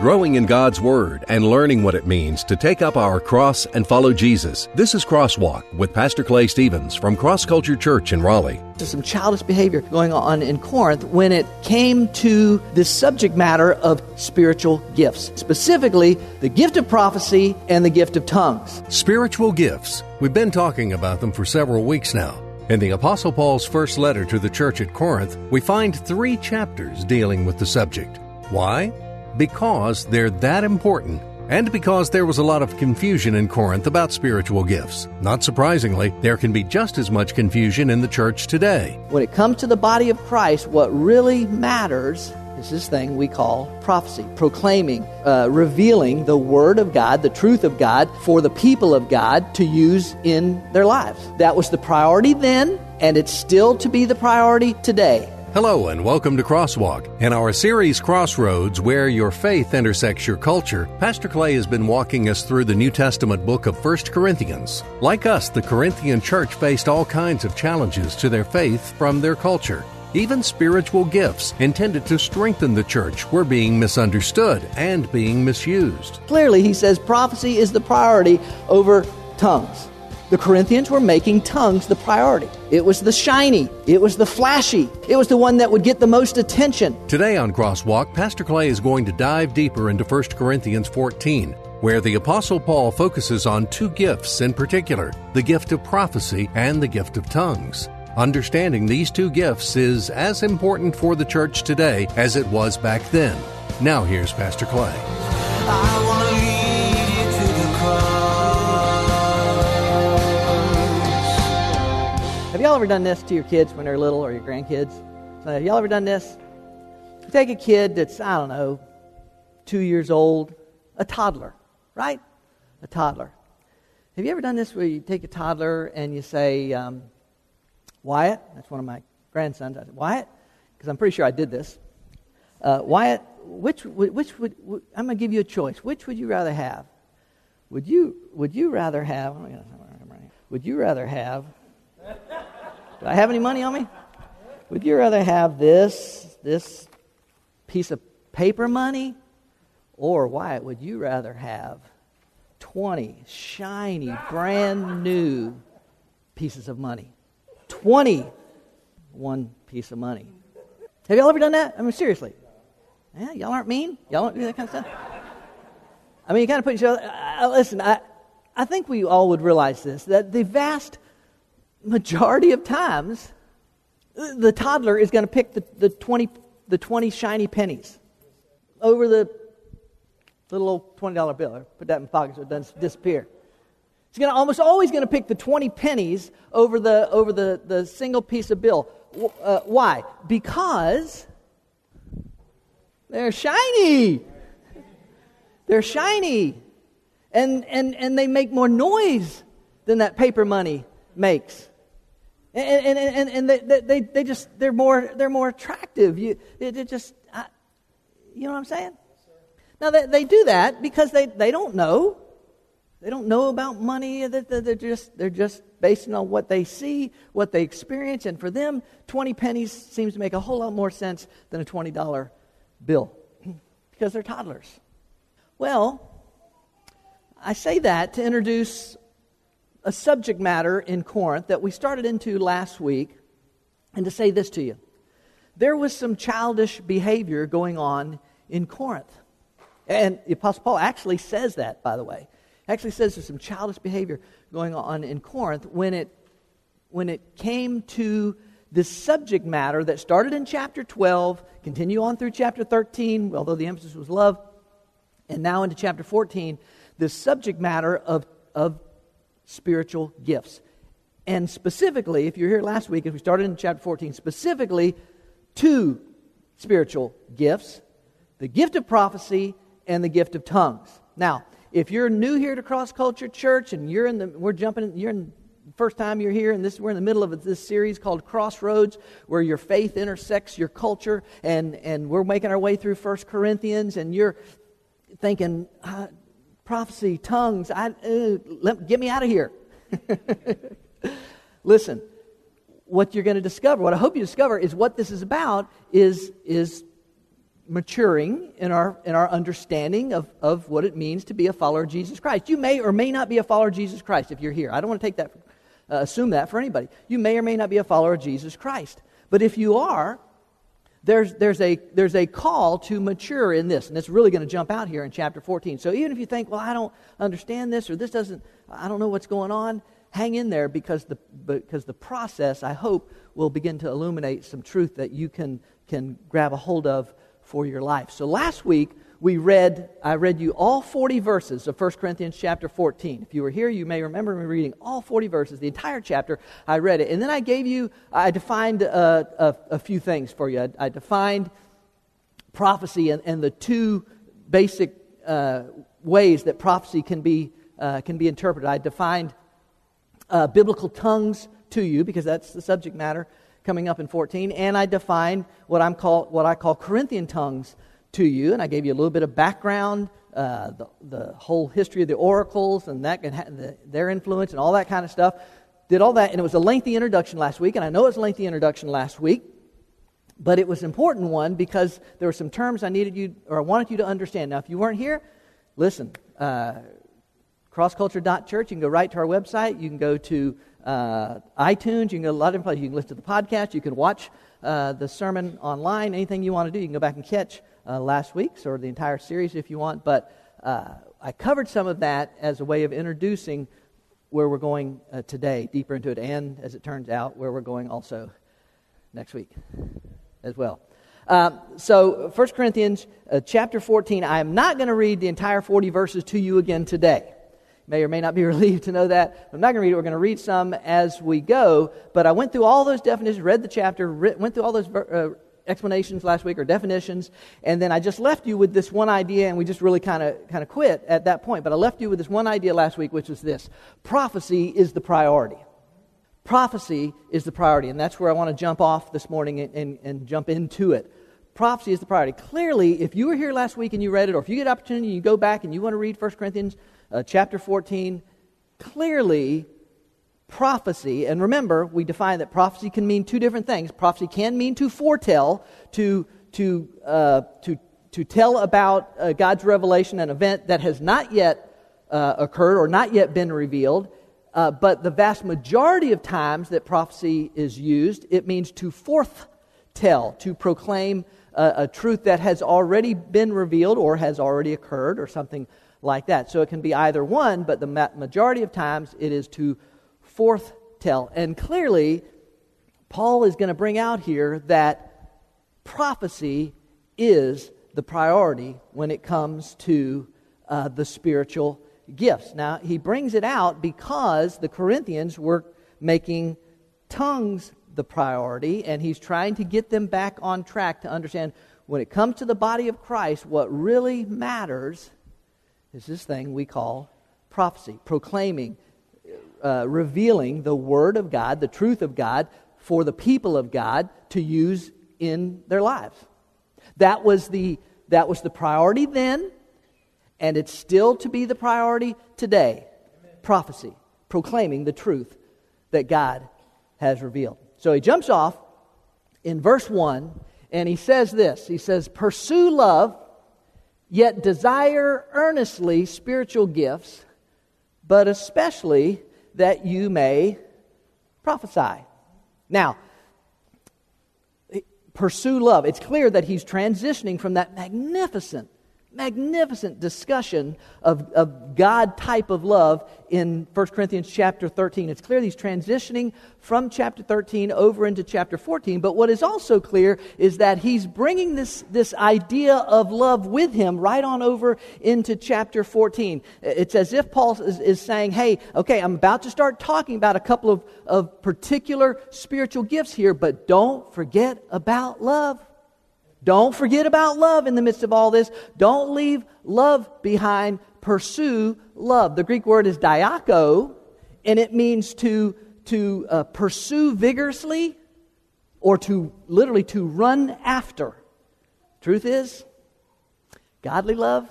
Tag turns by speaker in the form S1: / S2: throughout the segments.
S1: growing in God's Word and learning what it means to take up our cross and follow Jesus. This is Crosswalk with Pastor Clay Stevens from Cross Culture Church in Raleigh.
S2: There's some childish behavior going on in Corinth when it came to the subject matter of spiritual gifts, specifically the gift of prophecy and the gift of tongues.
S1: Spiritual gifts. We've been talking about them for several weeks now. In the Apostle Paul's first letter to the church at Corinth, we find three chapters dealing with the subject. Why? Because they're that important and because there was a lot of confusion in Corinth about spiritual gifts. Not surprisingly, there can be just as much confusion in the church today.
S2: When it comes to the body of Christ, what really matters is this thing we call prophecy, proclaiming, uh, revealing the Word of God, the truth of God for the people of God to use in their lives. That was the priority then, and it's still to be the priority today.
S1: Hello, and welcome to Crosswalk. In our series Crossroads, where your faith intersects your culture, Pastor Clay has been walking us through the New Testament book of 1 Corinthians. Like us, the Corinthian church faced all kinds of challenges to their faith from their culture. Even spiritual gifts intended to strengthen the church were being misunderstood and being misused.
S2: Clearly, he says prophecy is the priority over tongues. The Corinthians were making tongues the priority. It was the shiny, it was the flashy, it was the one that would get the most attention.
S1: Today on Crosswalk, Pastor Clay is going to dive deeper into 1 Corinthians 14, where the Apostle Paul focuses on two gifts in particular the gift of prophecy and the gift of tongues. Understanding these two gifts is as important for the church today as it was back then. Now, here's Pastor Clay.
S2: Have y'all ever done this to your kids when they're little or your grandkids? So have y'all ever done this? You take a kid that's, I don't know, two years old, a toddler, right? A toddler. Have you ever done this where you take a toddler and you say, um, Wyatt, that's one of my grandsons, I said, Wyatt, because I'm pretty sure I did this. Uh, Wyatt, which, which would, I'm going to give you a choice. Which would you rather have? Would you, would you rather have, would you rather have do I have any money on me? Would you rather have this, this piece of paper money? Or, Wyatt, would you rather have 20 shiny, brand new pieces of money? 20 one piece of money. Have y'all ever done that? I mean, seriously. Yeah, y'all aren't mean? Y'all don't do that kind of stuff? I mean, you kind of put yourself. Uh, listen, I, I think we all would realize this that the vast majority of times, the toddler is going to pick the, the, 20, the 20 shiny pennies over the little old $20 bill. put that in pocket so it doesn't disappear. He's going to, almost always going to pick the 20 pennies over the, over the, the single piece of bill. Uh, why? Because they're shiny. They're shiny. And, and, and they make more noise than that paper money makes. And, and, and, and they, they, they just, they're more, they're more attractive. You, they just, I, you know what I'm saying? Now, they, they do that because they, they don't know. They don't know about money. They're just, they're just basing on what they see, what they experience. And for them, 20 pennies seems to make a whole lot more sense than a $20 bill because they're toddlers. Well, I say that to introduce a subject matter in Corinth that we started into last week, and to say this to you. There was some childish behavior going on in Corinth. And the Apostle Paul actually says that, by the way. Actually says there's some childish behavior going on in Corinth when it, when it came to this subject matter that started in chapter 12, continue on through chapter 13, although the emphasis was love, and now into chapter 14, this subject matter of, of spiritual gifts. And specifically, if you're here last week, as we started in chapter 14, specifically two spiritual gifts the gift of prophecy and the gift of tongues. Now, if you're new here to Cross Culture Church and you're in the, we're jumping, you're in first time you're here and this we're in the middle of this series called crossroads where your faith intersects your culture and, and we're making our way through First corinthians and you're thinking uh, prophecy, tongues. I, uh, let, get me out of here. Listen, what you're going to discover, what I hope you discover, is what this is about is, is maturing in our, in our understanding of, of what it means to be a follower of Jesus Christ. You may or may not be a follower of Jesus Christ if you're here. I don't want to take that, uh, assume that for anybody. You may or may not be a follower of Jesus Christ. But if you are, there's, there's, a, there's a call to mature in this, and it's really going to jump out here in chapter 14. So even if you think, well, I don't understand this, or this doesn't, I don't know what's going on, hang in there because the, because the process, I hope, will begin to illuminate some truth that you can, can grab a hold of for your life. So last week, we read, I read you all 40 verses of 1 Corinthians chapter 14. If you were here, you may remember me reading all 40 verses, the entire chapter. I read it. And then I gave you, I defined a, a, a few things for you. I, I defined prophecy and, and, the two basic uh, ways that prophecy can be, uh, can be interpreted. I defined uh, biblical tongues to you because that's the subject matter coming up in 14. And I defined what, I'm call, what I call Corinthian tongues to you, and I gave you a little bit of background, uh, the, the whole history of the oracles and that, and the, their influence and all that kind of stuff. Did all that, and it was a lengthy introduction last week, and I know it was a lengthy introduction last week, but it was an important one because there were some terms I needed you, or I wanted you to understand. Now, if you weren't here, listen, uh, crossculture.church, you can go right to our website, you can go to uh, iTunes, you can go a lot of places, you can listen to the podcast, you can watch uh, the sermon online, anything you want to do, you can go back and catch uh, last week's or the entire series if you want. But uh, I covered some of that as a way of introducing where we're going uh, today, deeper into it, and as it turns out, where we're going also next week as well. Um, so, 1 Corinthians uh, chapter 14, I am not going to read the entire 40 verses to you again today may or may not be relieved to know that. I'm not going to read it. We're going to read some as we go. But I went through all those definitions, read the chapter, went through all those uh, explanations last week or definitions, and then I just left you with this one idea, and we just really kind of kind of quit at that point. But I left you with this one idea last week, which was this: prophecy is the priority. Prophecy is the priority, and that's where I want to jump off this morning and, and, and jump into it. Prophecy is the priority. Clearly, if you were here last week and you read it, or if you get opportunity, you go back and you want to read 1 Corinthians uh, chapter 14, clearly prophecy, and remember, we define that prophecy can mean two different things. Prophecy can mean to foretell, to, to, uh, to, to tell about uh, God's revelation, an event that has not yet uh, occurred or not yet been revealed. Uh, but the vast majority of times that prophecy is used, it means to foretell, to proclaim a, a truth that has already been revealed or has already occurred or something like that. So it can be either one, but the majority of times it is to forth tell. And clearly, Paul is going to bring out here that prophecy is the priority when it comes to uh, the spiritual gifts. Now, he brings it out because the Corinthians were making tongues the priority, and he's trying to get them back on track to understand when it comes to the body of Christ, what really matters is this thing we call prophecy, proclaiming, uh, revealing the Word of God, the truth of God, for the people of God to use in their lives. That was the, that was the priority then, and it's still to be the priority today. Amen. Prophecy, proclaiming the truth that God has revealed. So he jumps off in verse 1 and he says this He says, Pursue love Yet desire earnestly spiritual gifts, but especially that you may prophesy. Now, pursue love. It's clear that he's transitioning from that magnificent magnificent discussion of, of God type of love in 1 Corinthians chapter 13. It's clear he's transitioning from chapter 13 over into chapter 14. But what is also clear is that he's bringing this, this idea of love with him right on over into chapter 14. It's as if Paul is, is saying, hey, okay, I'm about to start talking about a couple of, of particular spiritual gifts here, but don't forget about love. Don't forget about love in the midst of all this. Don't leave love behind. Pursue love. The Greek word is diako, and it means to, to uh, pursue vigorously or to literally to run after. Truth is, godly love,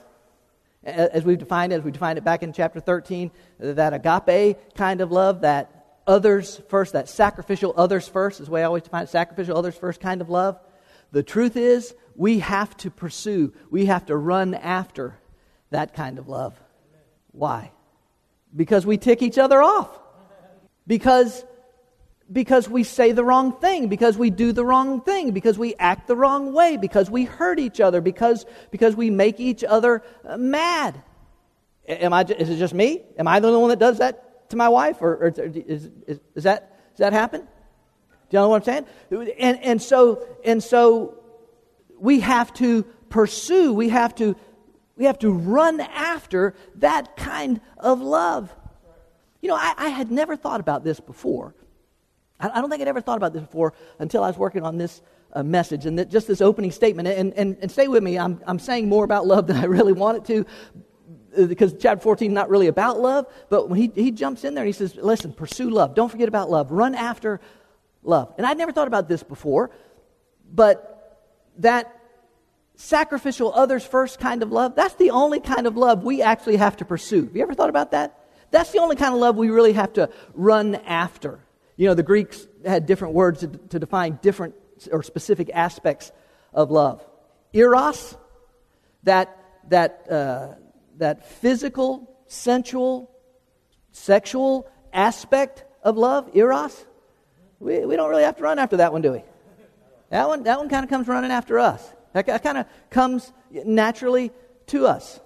S2: as we've defined it, as we defined it back in chapter 13, that agape kind of love, that others first, that sacrificial others first, is the way I always define it, sacrificial others first kind of love The truth is, we have to pursue, we have to run after that kind of love. Why? Because we tick each other off. Because because we say the wrong thing, because we do the wrong thing, because we act the wrong way, because we hurt each other, because, because we make each other uh, mad. Am I, is it just me? Am I the only one that does that to my wife? Or, or is, is, is, that, does that happen? Do you know what I'm saying? And, and, so, and so we have to pursue, we have to, we have to run after that kind of love. You know, I, I had never thought about this before. I, I, don't think I'd ever thought about this before until I was working on this uh, message and that, just this opening statement. And, and, and stay with me, I'm, I'm saying more about love than I really wanted to uh, because chapter 14 is not really about love. But when he, he jumps in there and he says, listen, pursue love. Don't forget about love. Run after love. And I'd never thought about this before, but that sacrificial others first kind of love, that's the only kind of love we actually have to pursue. Have you ever thought about that? That's the only kind of love we really have to run after. You know, the Greeks had different words to, to define different or specific aspects of love. Eros, that, that, uh, that physical, sensual, sexual aspect of love, eros, we, we don't really have to run after that one, do we? That one, that one kind of comes running after us. That, kind of comes naturally to us.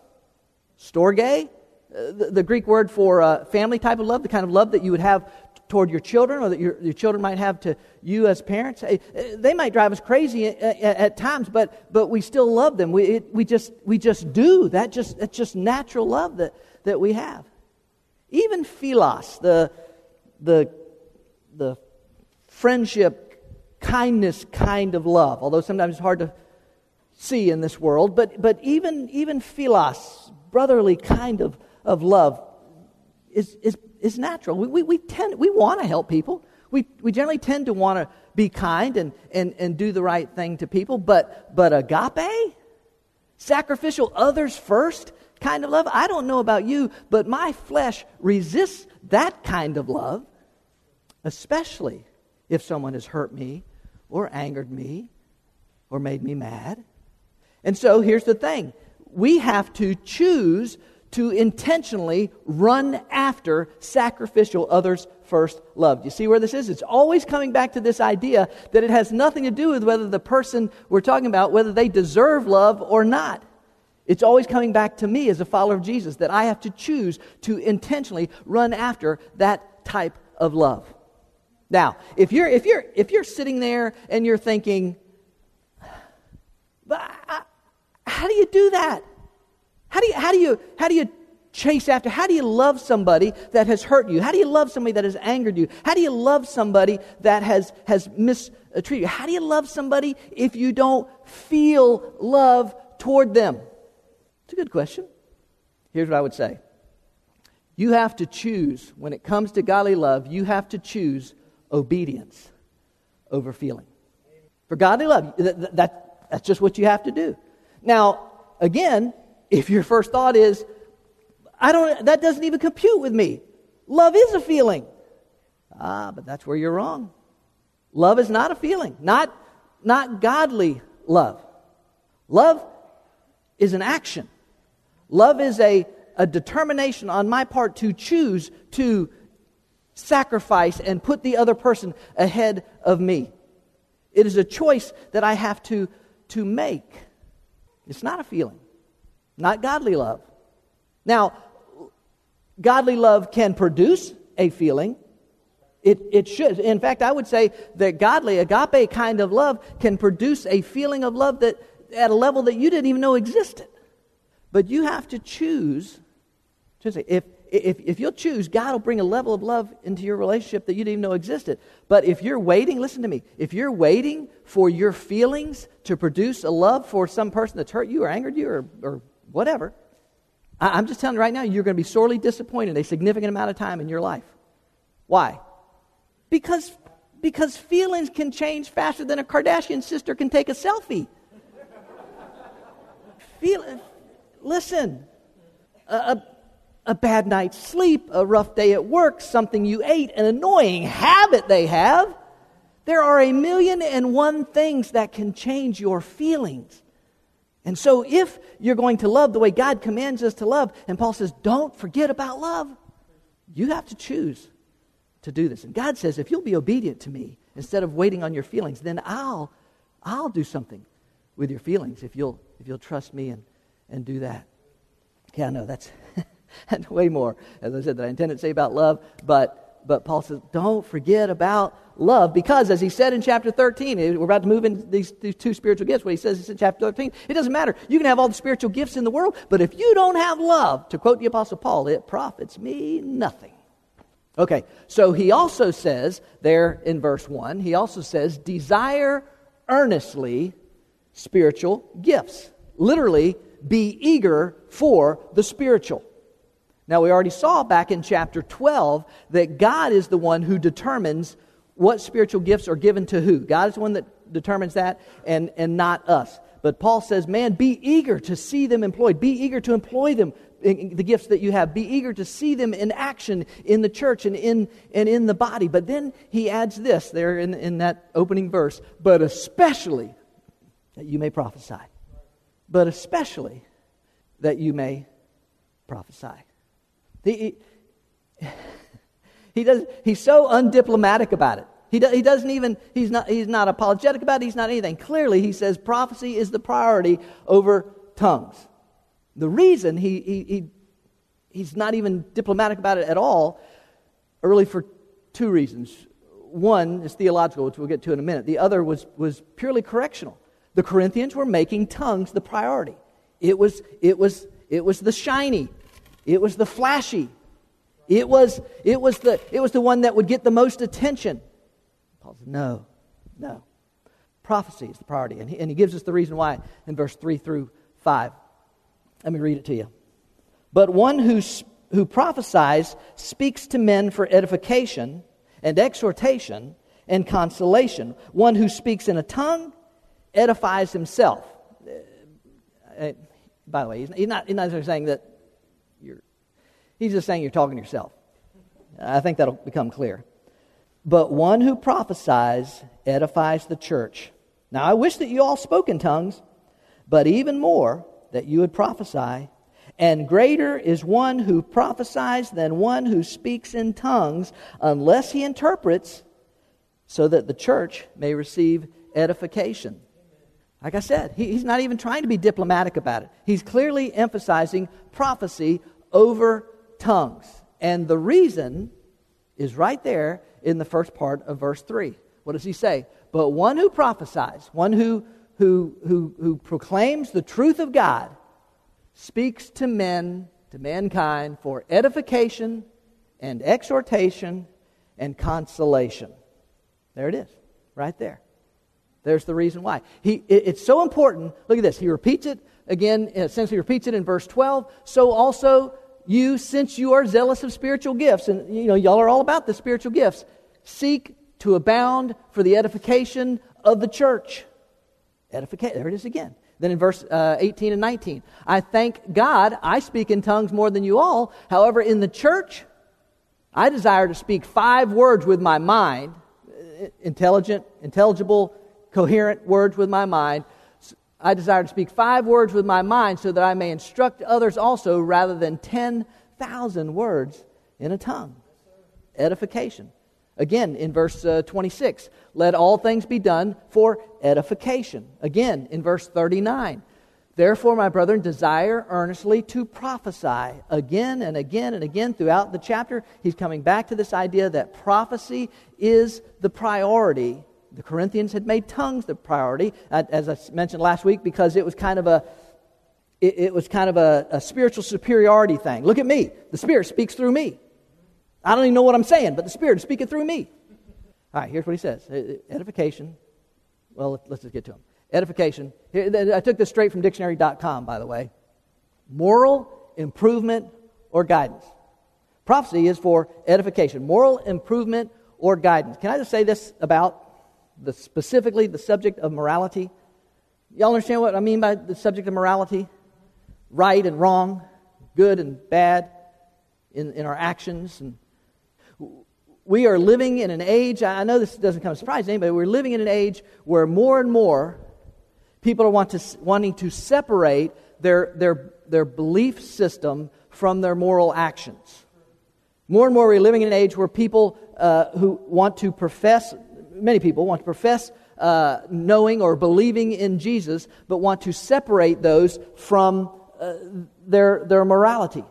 S2: Storge, uh, the, the, Greek word for uh, family type of love, the kind of love that you would have toward your children or that your, your children might have to you as parents. Uh, they might drive us crazy at, at, at times, but, but we still love them. We, it, we, just, we just do. That just, that's just natural love that, that we have. Even philos, the, the, the friendship, kindness kind of love, although sometimes it's hard to see in this world, but, but even, even philos, brotherly kind of, of love, is, is, is natural. We, we, we, tend, we want to help people. We, we generally tend to want to be kind and, and, and do the right thing to people, but, but agape, sacrificial others first kind of love, I don't know about you, but my flesh resists that kind of love, especially if someone has hurt me or angered me or made me mad. And so here's the thing we have to choose to intentionally run after sacrificial others first love. You see where this is? It's always coming back to this idea that it has nothing to do with whether the person we're talking about, whether they deserve love or not. It's always coming back to me as a follower of Jesus that I have to choose to intentionally run after that type of love. Now, if you're, if you're, if you're sitting there and you're thinking, but I, how do you do that? How do you, how do you, how do you chase after? How do you love somebody that has hurt you? How do you love somebody that has angered you? How do you love somebody that has, has mistreated you? How do you love somebody if you don't feel love toward them? It's a good question. Here's what I would say. You have to choose, when it comes to godly love, you have to choose obedience over feeling. For godly love, that, that, that's just what you have to do. Now, again, if your first thought is, I don't, that doesn't even compute with me. Love is a feeling. Ah, but that's where you're wrong. Love is not a feeling, not, not godly love. Love is an action. Love is a, a determination on my part to choose to sacrifice and put the other person ahead of me. It is a choice that I have to, to make. It's not a feeling, not godly love. Now, godly love can produce a feeling. It, it should. In fact, I would say that godly, agape kind of love can produce a feeling of love that at a level that you didn't even know existed. But you have to choose if, if, if you'll choose, God will bring a level of love into your relationship that you didn't even know existed. But if you're waiting, listen to me, if you're waiting for your feelings to produce a love for some person that's hurt you or angered you or, or whatever, I, I'm just telling you right now, you're going to be sorely disappointed a significant amount of time in your life. Why? Because, because feelings can change faster than a Kardashian sister can take a selfie. Feel, listen, a a bad night's sleep, a rough day at work, something you ate, an annoying habit they have. There are a million and one things that can change your feelings. And so, if you're going to love the way God commands us to love, and Paul says, don't forget about love, you have to choose to do this. And God says, if you'll be obedient to me instead of waiting on your feelings, then I'll, I'll do something with your feelings if you'll, if you'll trust me and, and do that. Yeah, I know that's way more, as I said, that I intended to say about love, but but Paul says, don't forget about love because, as he said in chapter 13, eh, we're about to move into these, these two spiritual gifts. What he says in chapter 13, it doesn't matter. You can have all the spiritual gifts in the world, but if you don't have love, to quote the Apostle Paul, it profits me nothing. Okay, so he also says there in verse 1, he also says, desire earnestly spiritual gifts. Literally, be eager for the spiritual. Now, we already saw back in chapter 12 that God is the one who determines what spiritual gifts are given to who. God is the one that determines that and, and not us. But Paul says, man, be eager to see them employed. Be eager to employ them, the gifts that you have. Be eager to see them in action in the church and in, and in the body. But then he adds this there in, in that opening verse, but especially that you may prophesy. But especially that you may prophesy. He, he, does, he's so undiplomatic about it. He, do, he doesn't even, he's not, he's not apologetic about it, he's not anything. Clearly, he says prophecy is the priority over tongues. The reason he, he, he, he's not even diplomatic about it at all, really for two reasons. One is theological, which we'll get to in a minute. The other was, was purely correctional. The Corinthians were making tongues the priority. It was, it was, it was the shiny, it was the flashy. It was, it was, the, it was the one that would get the most attention. Paul said, no, no. Prophecy is the priority. And he, and he gives us the reason why in verse 3 through 5. Let me read it to you. But one who, who prophesies speaks to men for edification and exhortation and consolation. One who speaks in a tongue edifies himself. Uh, uh by the way, he's not, he's not saying that He's just saying you're talking to yourself. I think that'll become clear. But one who prophesies edifies the church. Now, I wish that you all spoke in tongues, but even more that you would prophesy. And greater is one who prophesies than one who speaks in tongues, unless he interprets, so that the church may receive edification. Like I said, he, he's not even trying to be diplomatic about it. He's clearly emphasizing prophecy over tongues. And the reason is right there in the first part of verse 3. What does he say? But one who prophesies, one who, who, who, who proclaims the truth of God, speaks to men, to mankind, for edification and exhortation and consolation. There it is, right there. There's the reason why. He, it, it's so important. Look at this. He repeats it again, uh, essentially he repeats it in verse 12. So also you, since you are zealous of spiritual gifts, and you know, y'all are all about the spiritual gifts, seek to abound for the edification of the church. Edification, there it is again. Then in verse uh, 18 and 19, I thank God I speak in tongues more than you all. However, in the church, I desire to speak five words with my mind, intelligent, intelligible, coherent words with my mind, I desire to speak five words with my mind so that I may instruct others also rather than 10,000 words in a tongue. Edification. Again, in verse uh, 26, let all things be done for edification. Again, in verse 39, therefore, my brethren, desire earnestly to prophesy. Again and again and again throughout the chapter, he's coming back to this idea that prophecy is the priority the Corinthians had made tongues the priority, as I mentioned last week, because it was kind of a it, it was kind of a, a spiritual superiority thing. Look at me. The Spirit speaks through me. I don't even know what I'm saying, but the Spirit is speaking through me. All right, here's what he says edification. Well, let's just get to him. Edification. I took this straight from dictionary.com, by the way. Moral improvement or guidance. Prophecy is for edification, moral improvement or guidance. Can I just say this about the, specifically the subject of morality. Y'all understand what I mean by the subject of morality? Right and wrong, good and bad in, in our actions. And we are living in an age, I know this doesn't come as a surprise to anybody, we're living in an age where more and more people are want to, wanting to separate their, their, their belief system from their moral actions. More and more, we're living in an age where people uh, who want to profess, many people want to profess uh, knowing or believing in Jesus, but want to separate those from uh, their, their morality.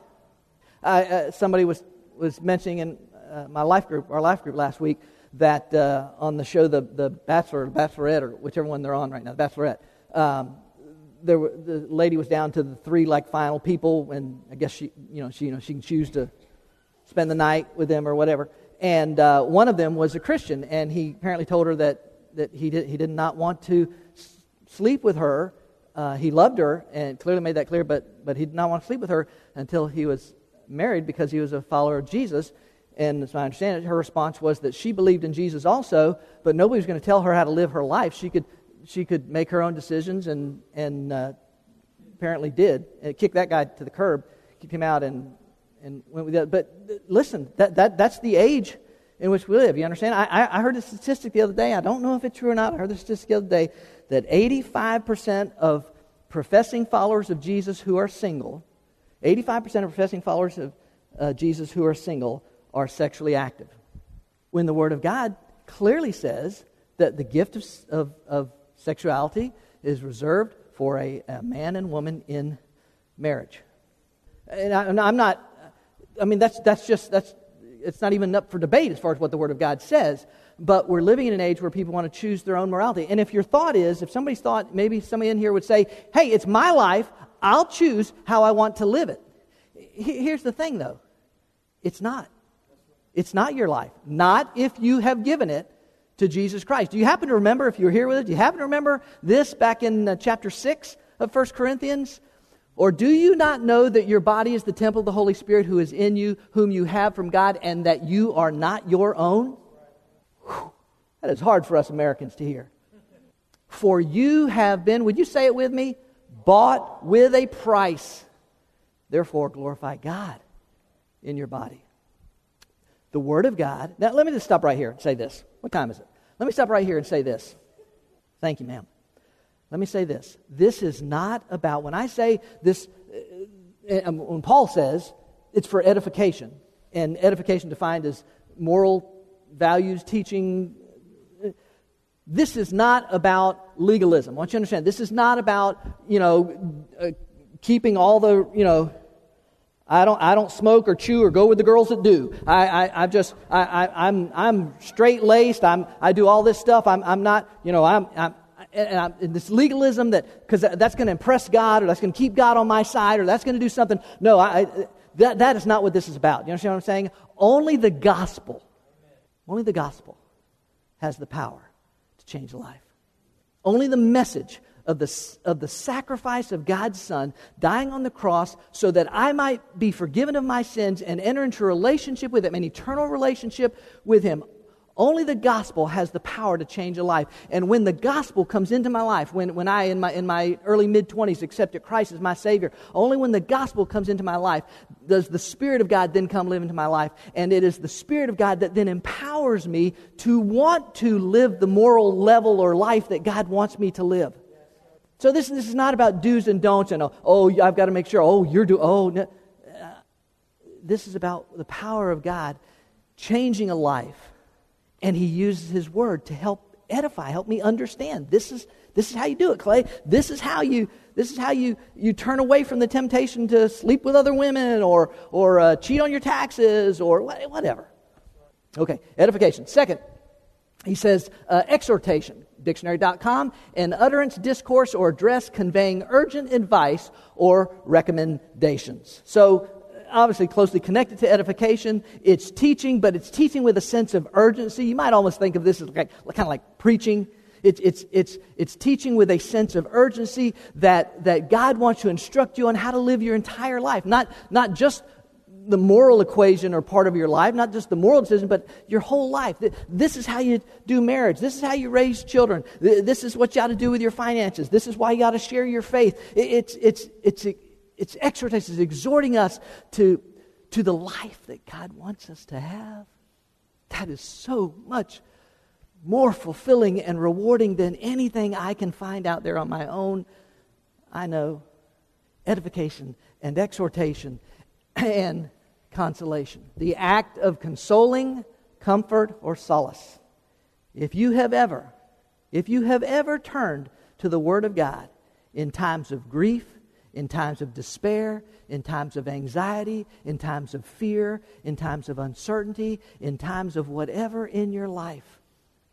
S2: Uh, somebody was, was mentioning in uh, my life group, our life group last week, that uh, on the show, the, the Bachelor or Bachelorette, or whichever one they're on right now, the Bachelorette, um, there were, the lady was down to the three like final people, and I guess she, you know, she, you know, she can choose to spend the night with them or whatever. And uh, one of them was a Christian, and he apparently told her that, that he, did, he did not want to sleep with her. Uh, he loved her and clearly made that clear, but, but he did not want to sleep with her until he was married because he was a follower of Jesus. And as I understand it, her response was that she believed in Jesus also, but nobody was going to tell her how to live her life. She could, she could make her own decisions and, and uh, apparently did. And kicked that guy to the curb, kicked him out, and, and went with that. But listen, that, that, that's the age in which we live. You understand? I, I heard a statistic the other day. I don't know if it's true or not. I heard the statistic the other day that 85% of professing followers of Jesus who are single, 85% of professing followers of uh, Jesus who are single are sexually active. When the Word of God clearly says that the gift of, of, of sexuality is reserved for a, a, man and woman in marriage. And, I, am not, I mean, that's, that's just, that's, it's not even up for debate as far as what the Word of God says. But we're living in an age where people want to choose their own morality. And if your thought is, if somebody's thought, maybe somebody in here would say, hey, it's my life, I'll choose how I want to live it. Here's the thing, though it's not. It's not your life. Not if you have given it to Jesus Christ. Do you happen to remember, if you're here with it, do you happen to remember this back in uh, chapter 6 of 1 Corinthians? Or do you not know that your body is the temple of the Holy Spirit who is in you, whom you have from God, and that you are not your own? Whew, that is hard for us Americans to hear. For you have been, would you say it with me? Bought with a price. Therefore, glorify God in your body the Word of God. Now, let me just stop right here and say this. What time is it? Let me stop right here and say this. Thank you, ma'am. Let me say this. This is not about, when I say this, uh, uh, when Paul says it's for edification, and edification defined as moral values, teaching, uh, this is not about legalism. I want you to understand. This is not about, you know, keeping all the, you know, I don't, I don't smoke or chew or go with the girls that do. I, I, I just, I, I, I'm, I'm straight laced. I'm, I do all this stuff. I'm, I'm not, you know, I'm, I'm, and, I'm, and this legalism that, because that's going to impress God or that's going to keep God on my side or that's going to do something. No, I, that, that is not what this is about. You understand what I'm saying? Only the gospel, only the gospel has the power to change life. Only the message of the, of the sacrifice of God's Son dying on the cross so that I might be forgiven of my sins and enter into a relationship with Him, an eternal relationship with Him. Only the gospel has the power to change a life. And when the gospel comes into my life, when, when I, in my, in my early mid 20s, accepted Christ as my Savior, only when the gospel comes into my life does the Spirit of God then come live into my life. And it is the Spirit of God that then empowers me to want to live the moral level or life that God wants me to live. So this, this is not about do's and don'ts and, oh, I've got to make sure, oh, you're doing, oh. No. Uh, this is about the power of God changing a life. And he uses his word to help edify, help me understand. This is, this is how you do it, Clay. This is how you, this is how you, you turn away from the temptation to sleep with other women or, or uh, cheat on your taxes or whatever. Okay, edification. Second, he says uh, exhortation dictionary.com, an utterance, discourse, or address conveying urgent advice or recommendations. So, obviously, closely connected to edification. It's teaching, but it's teaching with a sense of urgency. You might almost think of this as like, kind of like preaching. It's, it's, it's, it's teaching with a sense of urgency that, that God wants to instruct you on how to live your entire life. Not, not just the moral equation or part of your life, not just the moral decision, but your whole life. This is how you do marriage. This is how you raise children. This is what you got to do with your finances. This is why you got to share your faith. It's, it's, it's, it's exhortation, it's exhorting us to, to the life that God wants us to have. that is so much more fulfilling and rewarding than anything I can find out there on my own. I know edification and exhortation and consolation. The act of consoling, comfort, or solace. If you have ever, if you have ever turned to the Word of God in times of grief, in times of despair, in times of anxiety, in times of fear, in times of uncertainty, in times of whatever in your life,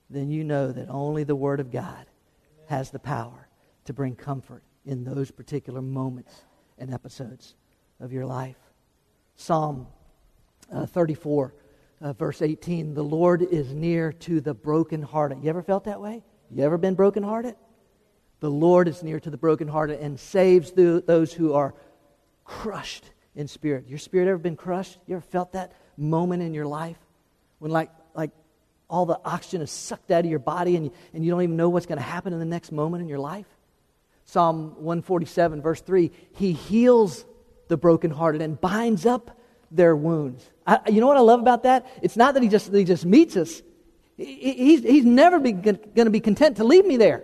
S2: then you know that only the Word of God has the power to bring comfort in those particular moments and episodes of your life. Psalm uh, 34, uh, verse 18 The Lord is near to the brokenhearted. You ever felt that way? You ever been brokenhearted? The Lord is near to the brokenhearted and saves the, those who are crushed in spirit. Your spirit ever been crushed? You ever felt that moment in your life when, like, like all the oxygen is sucked out of your body and you, and you don't even know what's going to happen in the next moment in your life? Psalm 147, verse 3 He heals the brokenhearted and binds up their wounds. I, you know what I love about that? It's not that He just, he just meets us, he, he's, he's never going to be content to leave me there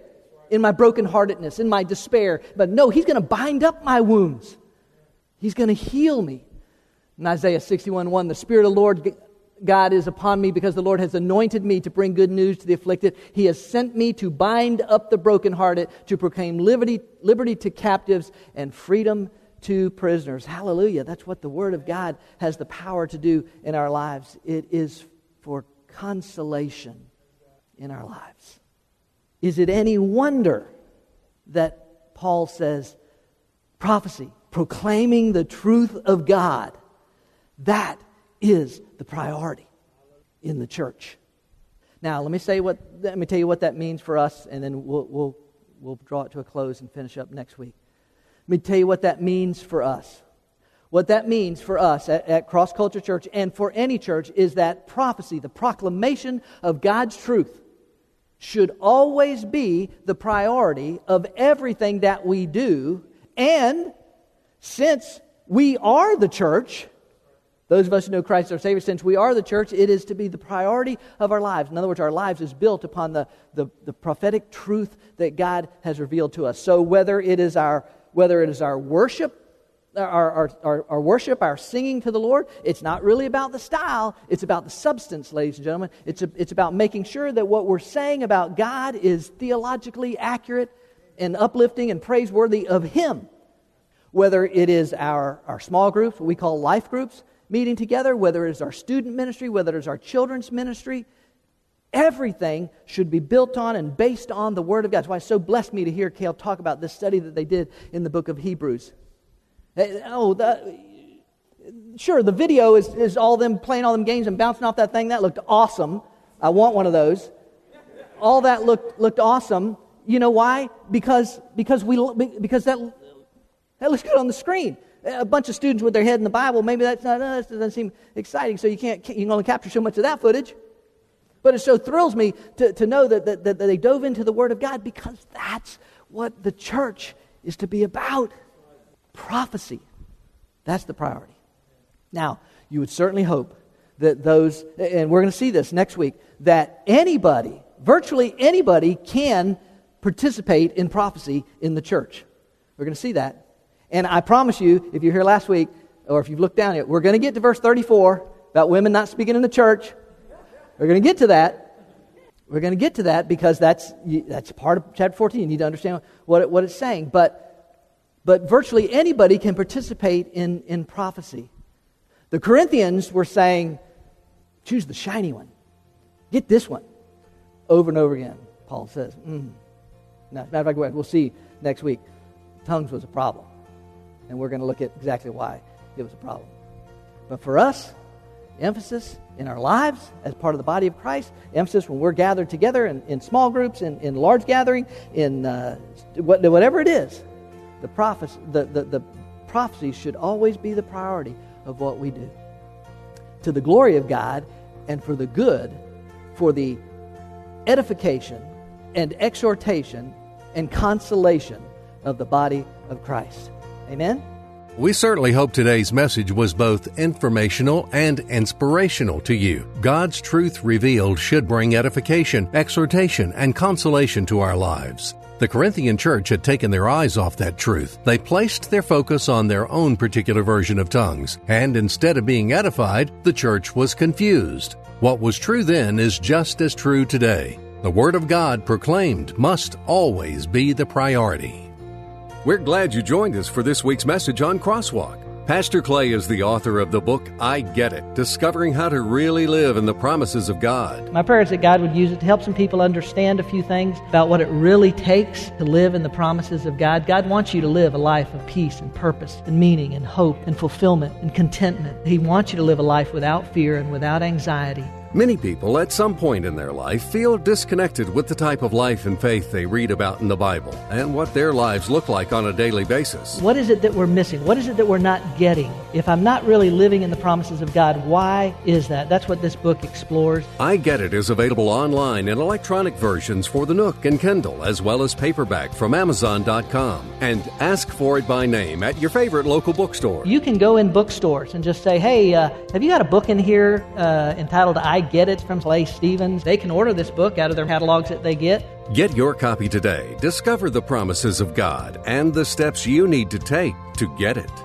S2: in my brokenheartedness, in my despair. But no, He's going to bind up my wounds. He's going to heal me. In Isaiah 61 1, the Spirit of the Lord God is upon me because the Lord has anointed me to bring good news to the afflicted. He has sent me to bind up the brokenhearted, to proclaim liberty, liberty to captives and freedom to prisoners. Hallelujah. That's what the Word of God has the power to do in our lives. It is for consolation in our lives. Is it any wonder that Paul says prophecy, proclaiming the truth of God, that is the priority in the church. Now, let me say what let me tell you what that means for us, and then we'll we'll we'll draw it to a close and finish up next week. Let me tell you what that means for us. What that means for us at, at Cross Culture Church and for any church is that prophecy, the proclamation of God's truth, should always be the priority of everything that we do. And since we are the church, those of us who know Christ our Savior, since we are the church, it is to be the priority of our lives. In other words, our lives is built upon the, the, the, prophetic truth that God has revealed to us. So whether it is our, whether it is our worship, our, our, our, our, worship, our singing to the Lord, it's not really about the style, it's about the substance, ladies and gentlemen. It's, a, it's about making sure that what we're saying about God is theologically accurate and uplifting and praiseworthy of Him. Whether it is our, our small groups, what we call life groups, meeting together, whether it's our student ministry, whether it's our children's ministry, everything should be built on and based on the Word of God. That's why it so blessed me to hear Kale talk about this study that they did in the book of Hebrews. Oh, the, sure, the video is, is all them playing all them games and bouncing off that thing. That looked awesome. I want one of those. All that looked, looked awesome. You know why? Because, because, we, because that, that looks good on the screen a bunch of students with their head in the Bible, maybe that's not us. It doesn't seem exciting, so you can't you can only capture so much of that footage. But it so thrills me to, to know that, that, that they dove into the Word of God because that's what the church is to be about. Prophecy. That's the priority. Now, you would certainly hope that those, and we're going to see this next week, that anybody, virtually anybody, can participate in prophecy in the church. We're going to see that and I promise you, if you're here last week, or if you've looked down it, we're going to get to verse 34 about women not speaking in the church. We're going to get to that. We're going to get to that because that's, that's part of chapter 14. You need to understand what, it, what it's saying. But, but virtually anybody can participate in, in prophecy. The Corinthians were saying, choose the shiny one. Get this one. Over and over again, Paul says. Mm. Now, matter of fact, we'll see next week. Tongues was a problem. And we're going to look at exactly why it was a problem. But for us, emphasis in our lives as part of the body of Christ, emphasis when we're gathered together in, in small groups, in, in large gathering, in uh, whatever it is, the, prophecy, the, the, the should always be the priority of what we do. To the glory of God and for the good, for the edification and exhortation and consolation of the body of Christ. Amen?
S1: We certainly hope today's message was both informational and inspirational to you. God's truth revealed should bring edification, exhortation, and consolation to our lives. The Corinthian church had taken their eyes off that truth. They placed their focus on their own particular version of tongues, and instead of being edified, the church was confused. What was true then is just as true today. The Word of God proclaimed must always be the priority. We're glad you joined us for this week's message on Crosswalk. Pastor Clay is the author of the book I Get It Discovering How to Really Live in the Promises of God.
S2: My prayer is that God would use it to help some people understand a few things about what it really takes to live in the promises of God. God wants you to live a life of peace and purpose and meaning and hope and fulfillment and contentment. He wants you to live a life without fear and without anxiety.
S1: Many people at some point in their life feel disconnected with the type of life and faith they read about in the Bible and what their lives look like on a daily basis.
S2: What is it that we're missing? What is it that we're not getting? If I'm not really living in the promises of God, why is that? That's what this book explores.
S1: I Get It is available online in electronic versions for the Nook and Kindle, as well as paperback from Amazon.com. And ask for it by name at your favorite local bookstore.
S2: You can go in bookstores and just say, hey, uh, have you got a book in here uh, entitled I get it from Clay Stevens. They can order this book out of their catalogs that they get.
S1: Get your copy today. Discover the promises of God and the steps you need to take to get it.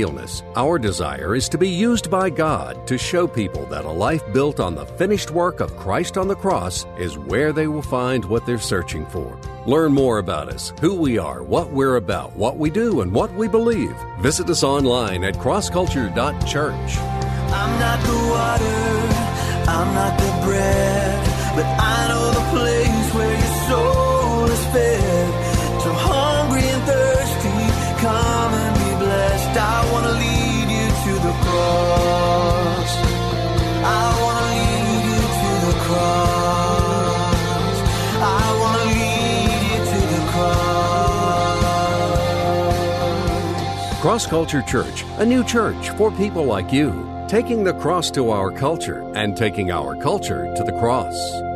S1: realness. Our desire is to be used by God to show people that a life built on the finished work of Christ on the cross is where they will find what they're searching for. Learn more about us, who we are, what we're about, what we do, and what we believe. Visit us online at crossculture.church.
S3: I'm not the water, I'm not the bread, but I know
S1: cross. Culture Church, a new church for people like you, taking the cross to our culture and taking our culture to the cross.